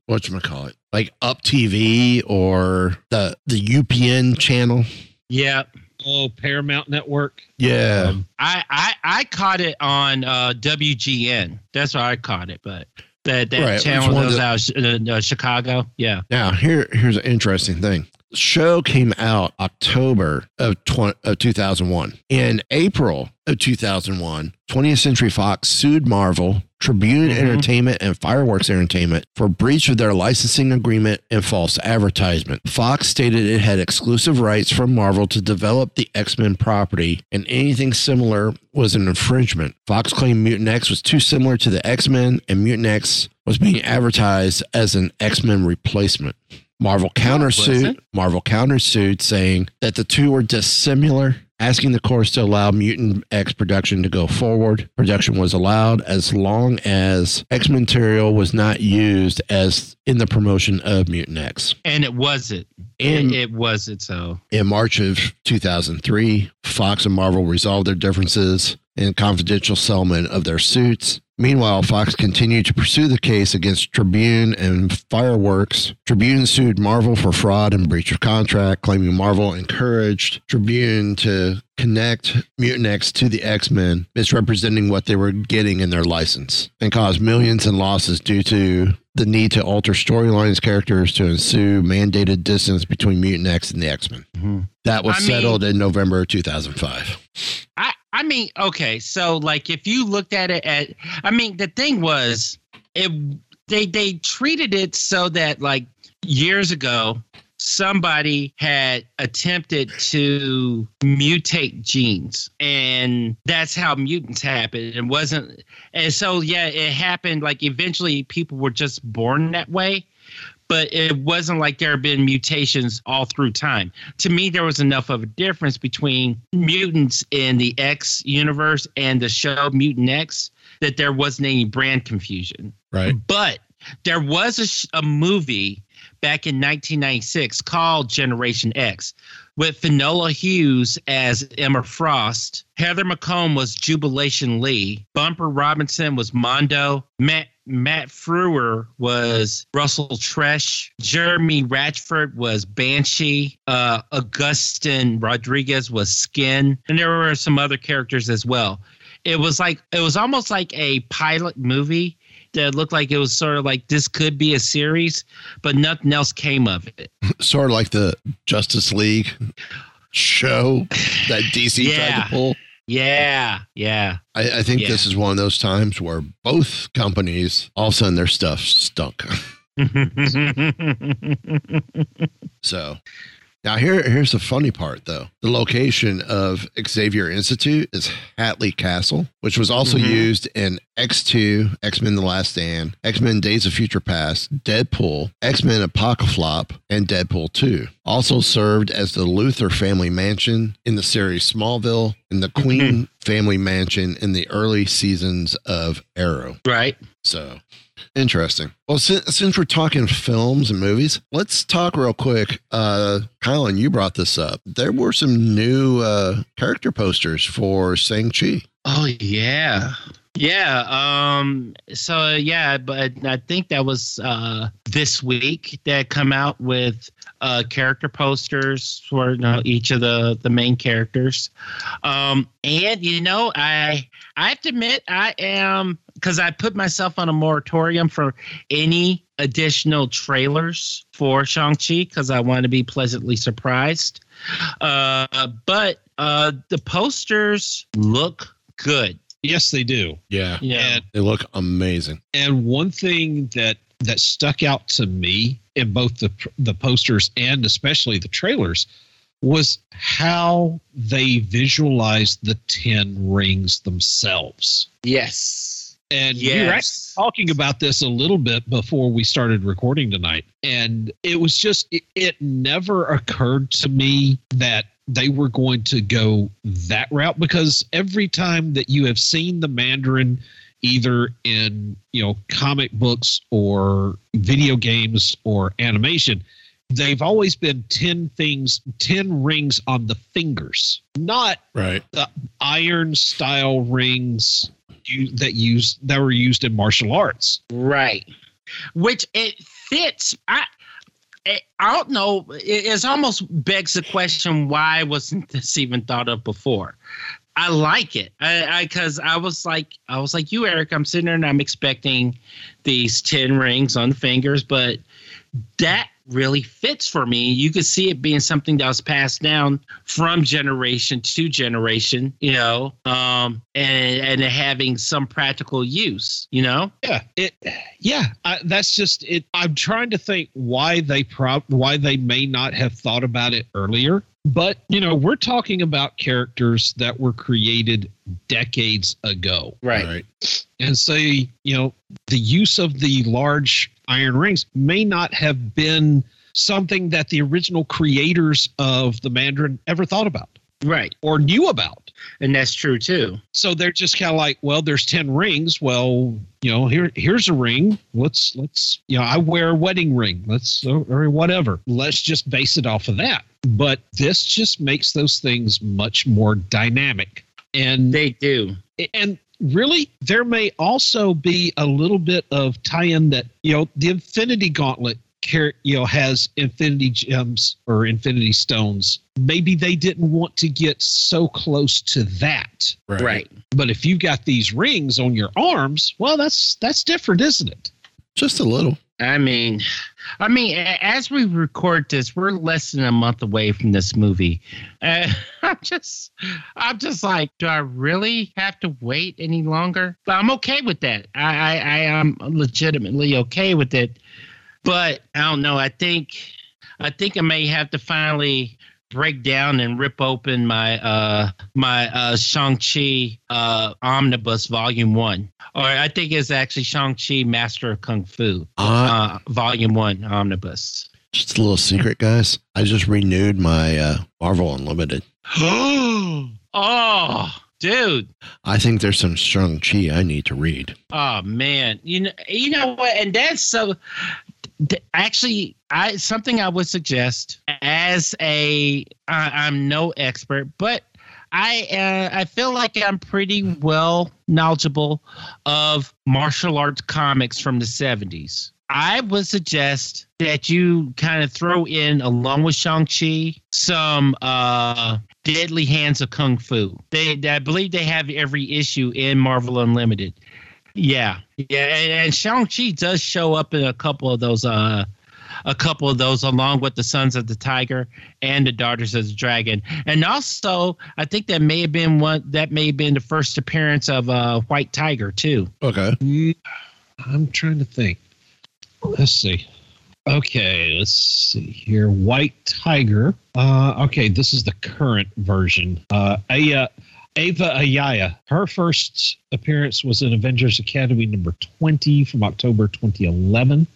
what you call it? Like Up TV or the the UPN channel. Yeah. Oh, Paramount Network. Yeah. Um, I, I I caught it on uh, WGN. That's where I caught it, but that that Right, channel that was the- out of uh, uh, Chicago. Yeah. Now, here here's an interesting thing. The show came out October of, 20, of 2001. In April of 2001, 20th Century Fox sued Marvel, Tribune mm-hmm. Entertainment, and Fireworks Entertainment for breach of their licensing agreement and false advertisement. Fox stated it had exclusive rights from Marvel to develop the X Men property, and anything similar was an infringement. Fox claimed Mutant X was too similar to the X Men, and Mutant X was being advertised as an X Men replacement. Marvel countersued. Marvel countersued, saying that the two were dissimilar, asking the courts to allow Mutant X production to go forward. Production was allowed as long as X material was not used as in the promotion of Mutant X. And it wasn't. And- it, it wasn't. So In March of 2003, Fox and Marvel resolved their differences and confidential settlement of their suits. Meanwhile, Fox continued to pursue the case against Tribune and Fireworks. Tribune sued Marvel for fraud and breach of contract, claiming Marvel encouraged Tribune to connect Mutant X to the X Men, misrepresenting what they were getting in their license, and caused millions in losses due to the need to alter storylines, characters to ensue mandated distance between Mutant X and the X Men. Mm-hmm. That was I mean- settled in November 2005. I I mean, okay, so like if you looked at it at I mean the thing was it they they treated it so that like years ago somebody had attempted to mutate genes and that's how mutants happened it wasn't and so yeah it happened like eventually people were just born that way but it wasn't like there have been mutations all through time. To me, there was enough of a difference between mutants in the X universe and the show Mutant X that there wasn't any brand confusion. Right. But there was a, sh- a movie back in 1996 called Generation X with Finola Hughes as Emma Frost. Heather McComb was Jubilation Lee. Bumper Robinson was Mondo. Matt Matt Frewer was Russell Tresh. Jeremy Ratchford was Banshee. Uh, Augustin Rodriguez was Skin. And there were some other characters as well. It was like it was almost like a pilot movie that looked like it was sort of like this could be a series, but nothing else came of it. Sort of like the Justice League show that DC tried to pull. Yeah, yeah. I, I think Yeah. this is one of those times where both companies, all of a sudden, their stuff stunk. So now here here's the funny part though. The location of Xavier Institute is Hatley Castle, which was also Mhm. used in X2, X-Men The Last Stand, X-Men Days of Future Past, Deadpool, X-Men Apocalypse, and Deadpool 2. Also served as the Luther family mansion in the series Smallville and the Queen family mansion in the early seasons of Arrow. Right. So interesting. Well, since, since we're talking films and movies, let's talk real quick. Uh, Kylan, you brought this up. There were some new uh, character posters for Shang-Chi. Oh yeah. Yeah. Um so yeah, but I think that was uh this week that come out with uh character posters for you know, each of the the main characters. Um and you know, I I have to admit I am cuz I put myself on a moratorium for any additional trailers for Shang-Chi cuz I want to be pleasantly surprised. Uh but uh the posters look good. Yes, they do. Yeah. Yeah. And They look amazing. And one thing that that stuck out to me in both the the posters and especially the trailers was how they visualized the 10 rings themselves. Yes. And we were talking about this a little bit before we started recording tonight. And it was just, it, it never occurred to me that they were going to go that route because every time that you have seen the Mandarin, either in, you know, comic books or video games or animation, they've always been 10 things, 10 rings on the fingers, not Right. the iron style rings you, that use that were used in martial arts. Right. Which it fits. I I I don't know. It almost begs the question: Why wasn't this even thought of before? I like it. I because I, was like I was like you, Eric. I'm sitting there and I'm expecting these ten rings on the fingers, but that really fits for me. You could see it being something that was passed down from generation to generation, you know, um, and and having some practical use, you know. Yeah, it. Yeah, I, that's just it. I'm trying to think why they prob why they may not have thought about it earlier. But you know, we're talking about characters that were created decades ago. Right. Right. and say, you know, the use of the large iron rings may not have been something that the original creators of the Mandarin ever thought about Right. or knew about. And that's true too. So they're just kind of like, well, there's 10 rings. Well, you know, here here's a ring. Let's let's you know, I wear a wedding ring. Let's or whatever. Let's just base it off of that. But this just makes those things much more dynamic. and they do. And really, there may also be a little bit of tie-in that you know the Infinity Gauntlet. Car- You know, has infinity gems or infinity stones. Maybe they didn't want to get so close to that, Right. Right. But if you've got these rings on your arms, well, that's that's different, isn't it? Just a little. I mean, I mean, as we record this, we're less than a month away from this movie. Uh, I'm just, I'm just like, do I really have to wait any longer? But I'm okay with that. I, I, I am legitimately okay with it. But I don't know. I think, I think I may have to finally break down and rip open my uh my uh Shang-Chi uh omnibus volume 1 or I think it's actually Shang-Chi Master of Kung Fu Uh, uh volume 1 omnibus. just a little secret, guys. I just renewed my uh, Marvel Unlimited. oh, dude. I think there's some Shang Chi I need to read. Oh man, you know, you know what? And that's so. Actually, I something I would suggest as a I, I'm no expert, but I uh, I feel like I'm pretty well knowledgeable of martial arts comics from the 70s. I would suggest that you kind of throw in, along with Shang-Chi, some uh, Deadly Hands of Kung Fu. They, I believe they have every issue in Marvel Unlimited. Yeah, yeah, and, and Shang-Chi does show up in a couple of those, uh, a couple of those, along with the Sons of the Tiger and the Daughters of the Dragon. And also, I think that may have been one that may have been the first appearance of uh, White Tiger too. Okay. I'm trying to think. Let's see. Okay, let's see here. White Tiger. Uh, okay, this is the current version. Uh, Aya, Ava Ayaya. Her first appearance was in Avengers Academy number 20 from October 2011.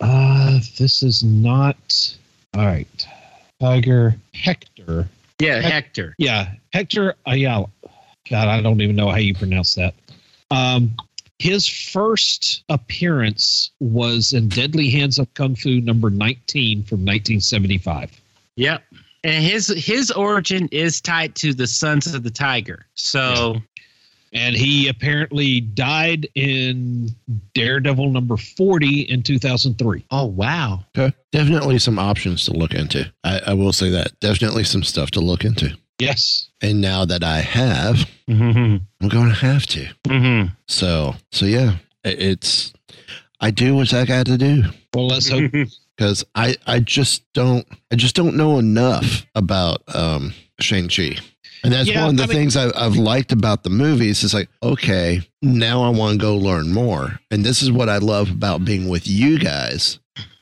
Uh, this is not. All right. Tiger Hector. Yeah, Hec- Hector. Yeah, Hector Ayala. God, I don't even know how you pronounce that. Um, his first appearance was in Deadly Hands of Kung Fu number 19 from 1975. Yep. And his his origin is tied to the Sons of the Tiger. So And he apparently died in Daredevil number 40 in 2003. Oh wow. Okay. Definitely some options to look into. I, I will say that. Definitely some stuff to look into. Yes. And now that I have, Mm-hmm. I'm going to have to. Mm-hmm. So, so yeah, i- it's, I do what I got to do Well, let's hope. because I, I just don't, I just don't know enough about um, Shang-Chi. And that's Yeah, one of the I mean- things I, I've liked about the movies. Is like, okay, now I want to go learn more. And this is what I love about being with you guys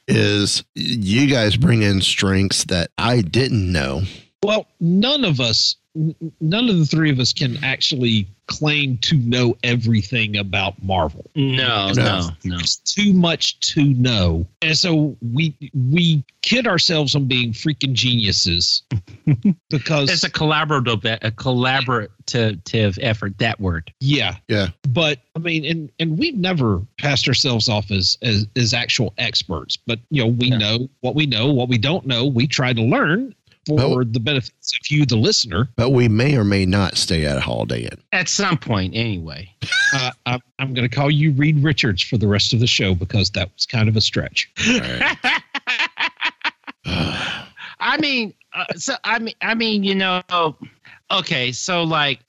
is you guys bring in strengths that I didn't know. Well, none of us, none of the three of us can actually claim to know everything about Marvel. No, No. no, no. There's too much to know, and so we we kid ourselves on being freaking geniuses because It's a collaborative a collaborative effort, that word. yeah, Yeah. but I mean, and and we've never passed ourselves off as as, as actual experts, but you know, we Yeah. know what we know, what we don't know. We try to learn for Well- the benefits of you, the listener. But we may or may not stay at a Holiday Inn. At some point, anyway. Uh, I'm, I'm going to call you Reed Richards for the rest of the show because that was kind of a stretch. I mean, uh, so I mean, I mean, you know, okay, so like,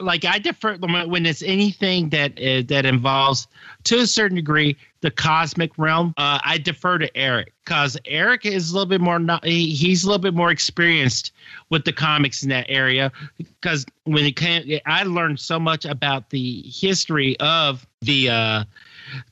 like I defer when when it's anything that uh, that involves, to a certain degree, the cosmic realm. Uh, I defer to Eric because Eric is a little bit more. Not, he, he's a little bit more experienced with the comics in that area because when it came, I learned so much about the history of the uh,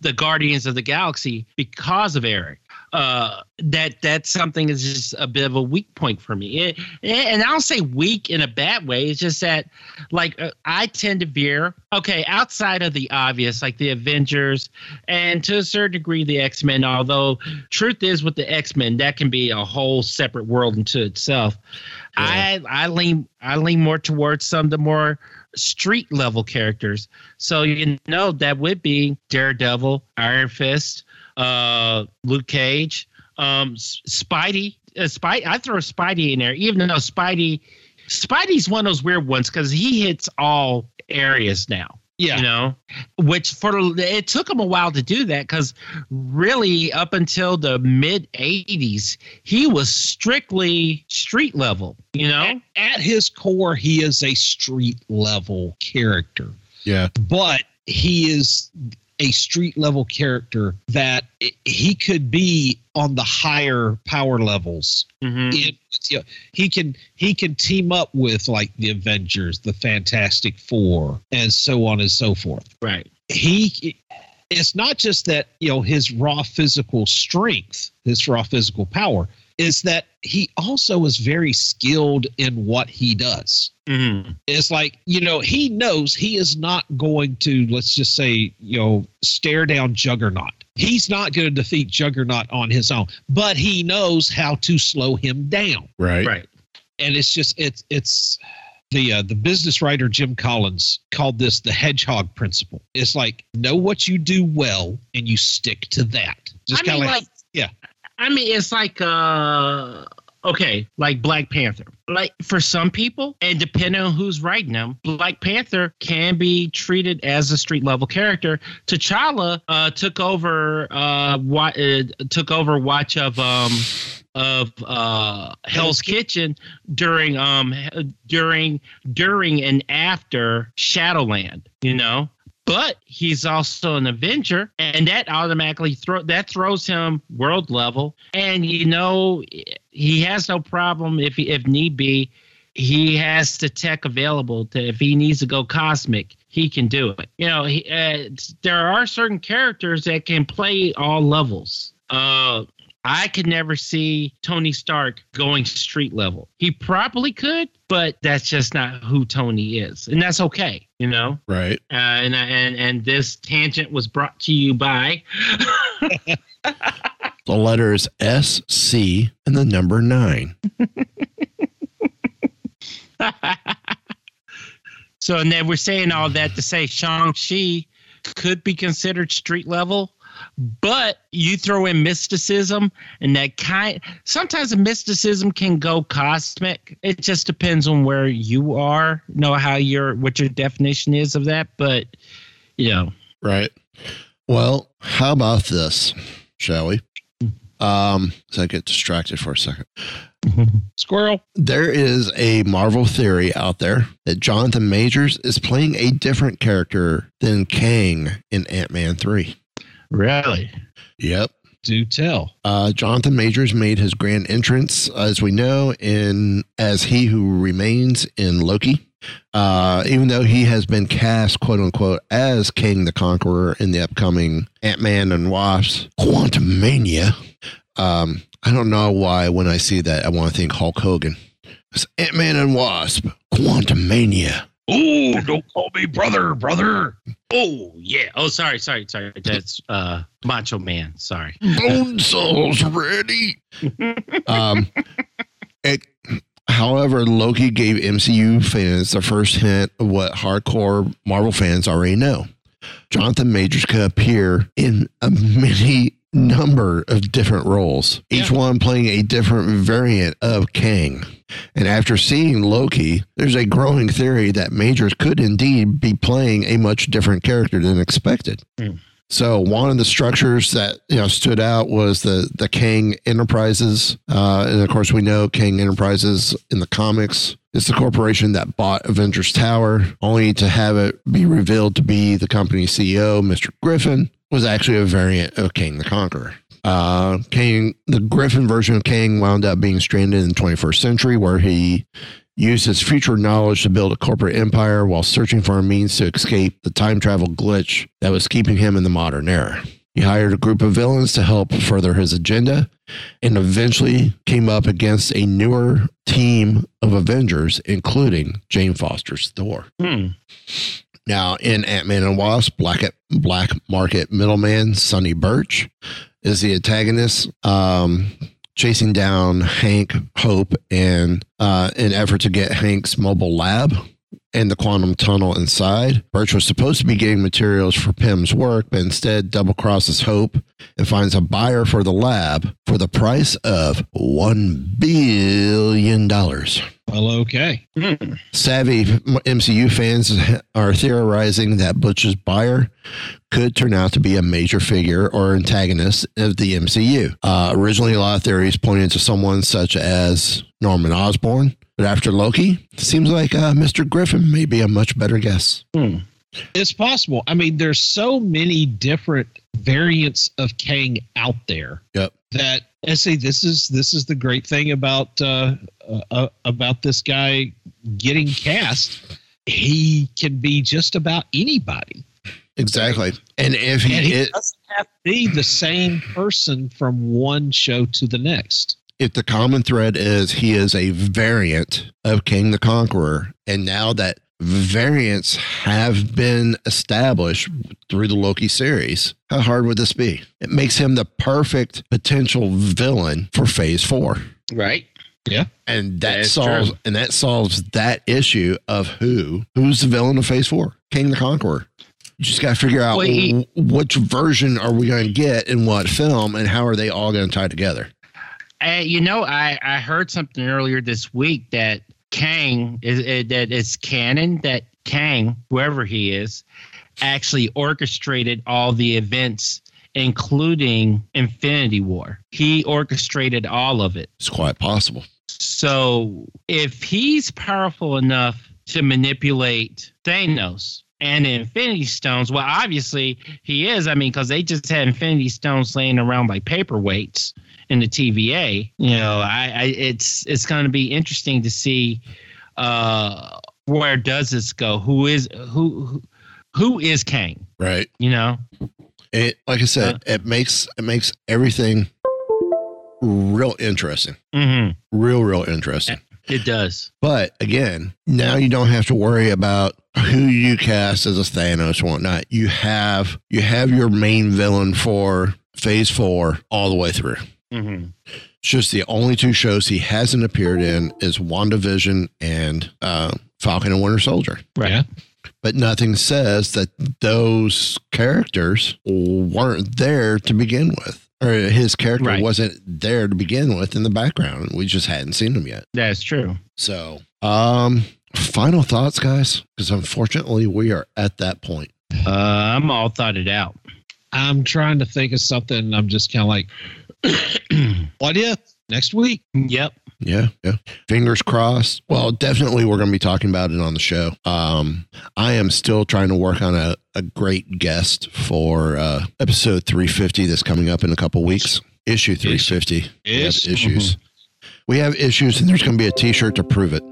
the Guardians of the Galaxy because of Eric uh, that that's something is just a bit of a weak point for me. It, and I don't say weak in a bad way. It's just that, like, uh, I tend to veer. Okay, outside of the obvious, like the Avengers, and to a certain degree the X Men. Although, truth is, with the X Men, that can be a whole separate world into itself. I I lean I lean more towards some of the more street level characters. So you know that would be Daredevil, Iron Fist uh, Luke Cage, um, Spidey. Uh, Spidey. I throw Spidey in there, even though Spidey Spidey's one of those weird ones because he hits all areas now. Yeah. You know, which for it took him a while to do that because really up until the mid 80s, he was strictly street level, you know? At, at his core, he is a street level character. Yeah. But he is a street level character that he could be on the higher power levels. Mhm. It- you know, he can he can team up with like the Avengers, the Fantastic Four, and so on and so forth. Right. He it's not just that you know his raw physical strength, his raw physical power, is that he also is very skilled in what he does. Mhm. It's like, you know, he knows he is not going to, let's just say, you know, stare down Juggernaut. He's not going to defeat Juggernaut on his own, but he knows how to slow him down. Right. Right. And it's just, it's, it's, the uh, the business writer Jim Collins called this the hedgehog principle. It's like know what you do well and you stick to that. Just I mean, like, like- yeah, I mean, it's like uh okay, like Black Panther. Like for some people, and depending on who's writing them, Black Panther can be treated as a street level character. T'Challa uh, took over uh, uh took over watch of um of uh Hell's Kitchen during um during during and after Shadowland, you know but he's also an Avenger, and that automatically throw that throws him world level. And you know, he has no problem if he, if need be, he has the tech available to if he needs to go cosmic, he can do it. You know, he, uh, there are certain characters that can play all levels. Uh, I could never see Tony Stark going street level. He probably could, but that's just not who Tony is, and that's okay. You know. Right. Uh, and and and this tangent was brought to you by. The letters S, C, and the number nine. so, and then we're saying all that to say Shang Chi could be considered street level, but you throw in mysticism and that kind. Sometimes the mysticism can go cosmic. It just depends on where you are, know how your what your definition is of that. But you know, Right. Well, how about this, shall we? Um, so I get distracted for a second. squirrel. There is a Marvel theory out there that Jonathan Majors is playing a different character than Kang in Ant Man 3. Really. Yep. Do tell. Uh, Jonathan Majors made his grand entrance, as we know, in as he who remains in Loki. Uh, even though he has been cast, quote unquote, as Kang the Conqueror in the upcoming Ant Man and Wasp Quantumania. Um, I don't know why when I see that I want to think Hulk Hogan. It's Ant Man and Wasp Quantumania. Oh, don't call me brother, brother. Oh yeah. Oh, sorry, sorry, sorry. That's uh Macho Man. Sorry. Bone Souls ready. um, it, however, Loki gave MCU fans the first hint of what hardcore Marvel fans already know. Jonathan Majors could appear in a many number of different roles, each one playing a different variant of Kang. And after seeing Loki, there's a growing theory that Majors could indeed be playing a much different character than expected. So one of the structures that you know stood out was the the Kang Enterprises, uh, and of course we know Kang Enterprises in the comics is the corporation that bought Avengers Tower, only to have it be revealed to be the company's CEO, Mister Griffin, was actually a variant of Kang the Conqueror. Uh, Kang, the Griffin version of Kang wound up being stranded in the 21st century, where he used his future knowledge to build a corporate empire while searching for a means to escape the time travel glitch that was keeping him in the modern era. He hired a group of villains to help further his agenda and eventually came up against a newer team of Avengers, including Jane Foster's Thor. Hmm. Now, in Ant Man and Wasp, Black, Black Market middleman Sonny Burch is the antagonist, um, chasing down Hank Hope and uh, in effort to get Hank's mobile lab and the quantum tunnel inside. Burch was supposed to be getting materials for Pym's work, but instead double crosses Hope and finds a buyer for the lab for the price of one billion dollars. Well, okay. Savvy MCU fans are theorizing that Burch's buyer could turn out to be a major figure or antagonist of the MCU. Uh, originally, a lot of theories pointed to someone such as Norman Osborn, but after Loki, seems like uh, Mr. Griffin may be a much better guess. It's possible. I mean, there's so many different variants of Kang out there Yep. that and see this is this is the great thing about uh, uh about this guy getting cast. He can be just about anybody. Exactly. And if he, And he it- doesn't have to be the same person from one show to the next. if the common thread is he is a variant of Kang the Conqueror, and now that variants have been established through the Loki series, how hard would this be? It makes him the perfect potential villain for Phase Four, Right. Yeah. and that, That is solves true. and that solves that issue of who who's the villain of Phase Four, Kang the Conqueror. You just got to figure out Well, he- which version are we going to get in what film, and how are they all going to tie together. Uh, you know, I, I heard something earlier this week that Kang is uh, that it's canon that Kang, whoever he is, actually orchestrated all the events, including Infinity War. He orchestrated all of it. It's quite possible. So if he's powerful enough to manipulate Thanos and Infinity Stones, well, obviously he is. I mean, because they just had Infinity Stones laying around like paperweights in the TVA. You know, I, I it's it's going to be interesting to see uh, where does this go? Who is who who, who is Kang? Right. You know, It like I said, it makes it makes everything real interesting. Mm-hmm. Real, real interesting. it does. But again, now you don't have to worry about who you cast as a Thanos or whatnot. You have you have your main villain for phase four all the way through. Hmm It's just the only two shows he hasn't appeared in is WandaVision and uh, Falcon and Winter Soldier. Right. Yeah. But nothing says that those characters weren't there to begin with. Or his character Right. wasn't there to begin with in the background. We just hadn't seen him yet. That's true. So, um, final thoughts, guys, because unfortunately we are at that point. Uh, I'm all thought it out. I'm trying to think of something. I'm just kind of like, what if next week? Yep. Yeah, yeah. Fingers crossed. Well, definitely we're going to be talking about it on the show. Um, I am still trying to work on a, a great guest for uh, episode 350 that's coming up in a couple weeks. Issue 350. We have Ish. issues. We have issues, and there's going to be a T-shirt to prove it.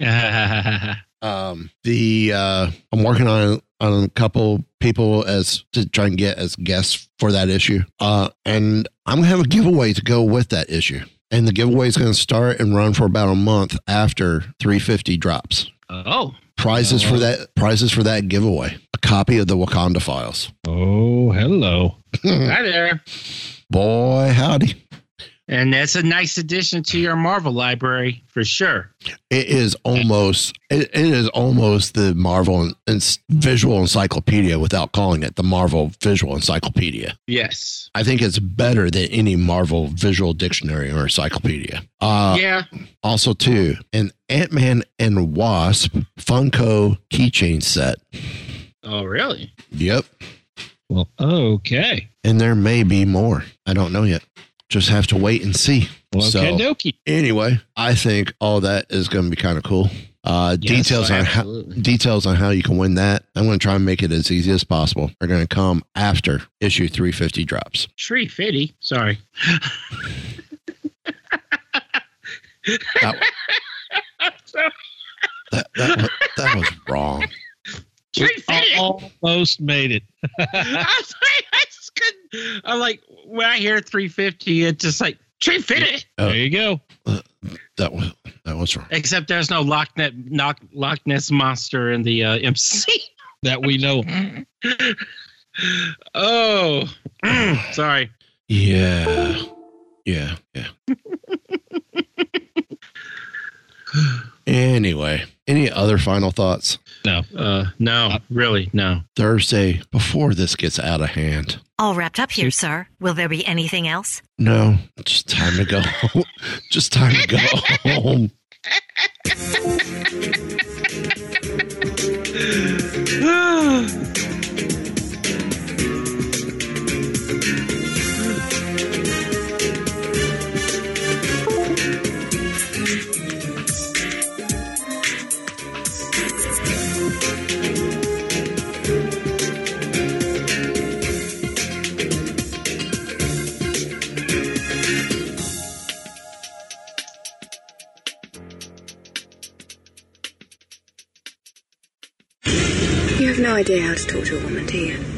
Um, the uh, I'm working on on a couple people as to try and get as guests for that issue. Uh, and I'm gonna have a giveaway to go with that issue. And the giveaway is going to start and run for about a month after 350 drops. oh, Prizes for that prizes for that giveaway: a copy of the Wakanda Files. Oh, hello. hi there. Boy, howdy! And that's a nice addition to your Marvel library for sure. It is almost it, it is almost the Marvel en- en- visual encyclopedia without calling it the Marvel Visual Encyclopedia. Yes. I think it's better than any Marvel visual dictionary or encyclopedia. Uh, yeah. Also, too, an Ant Man and Wasp Funko keychain set. Oh, really? Yep. Well, okay. And there may be more. I don't know yet. Just have to wait and see. Well, So- okay, dokie. Anyway, I think all that is going to be kind of cool. Uh, Yes, details on how details on how you can win that. I'm going to try and make it as easy as possible. They're going to come after issue 350 drops. Tree fitty. Sorry. That, that, that, was, that was wrong. Tree fitty. Almost made it. I'm sorry. I just couldn't. I'm like, when I hear 350, it's just like, tree fitty. Oh. There you go. That was that was wrong. Except there's no Loch Ness, Loch, Loch Ness monster in the uh, MC. That we know. oh, sorry. Yeah. Yeah. Yeah. Anyway, any other final thoughts? No. Uh, no, really, no. Thursday, before this gets out of hand. All wrapped up here, sir. Will there be anything else? No, just time to go. just time to go home. no idea how to talk to a woman, do you?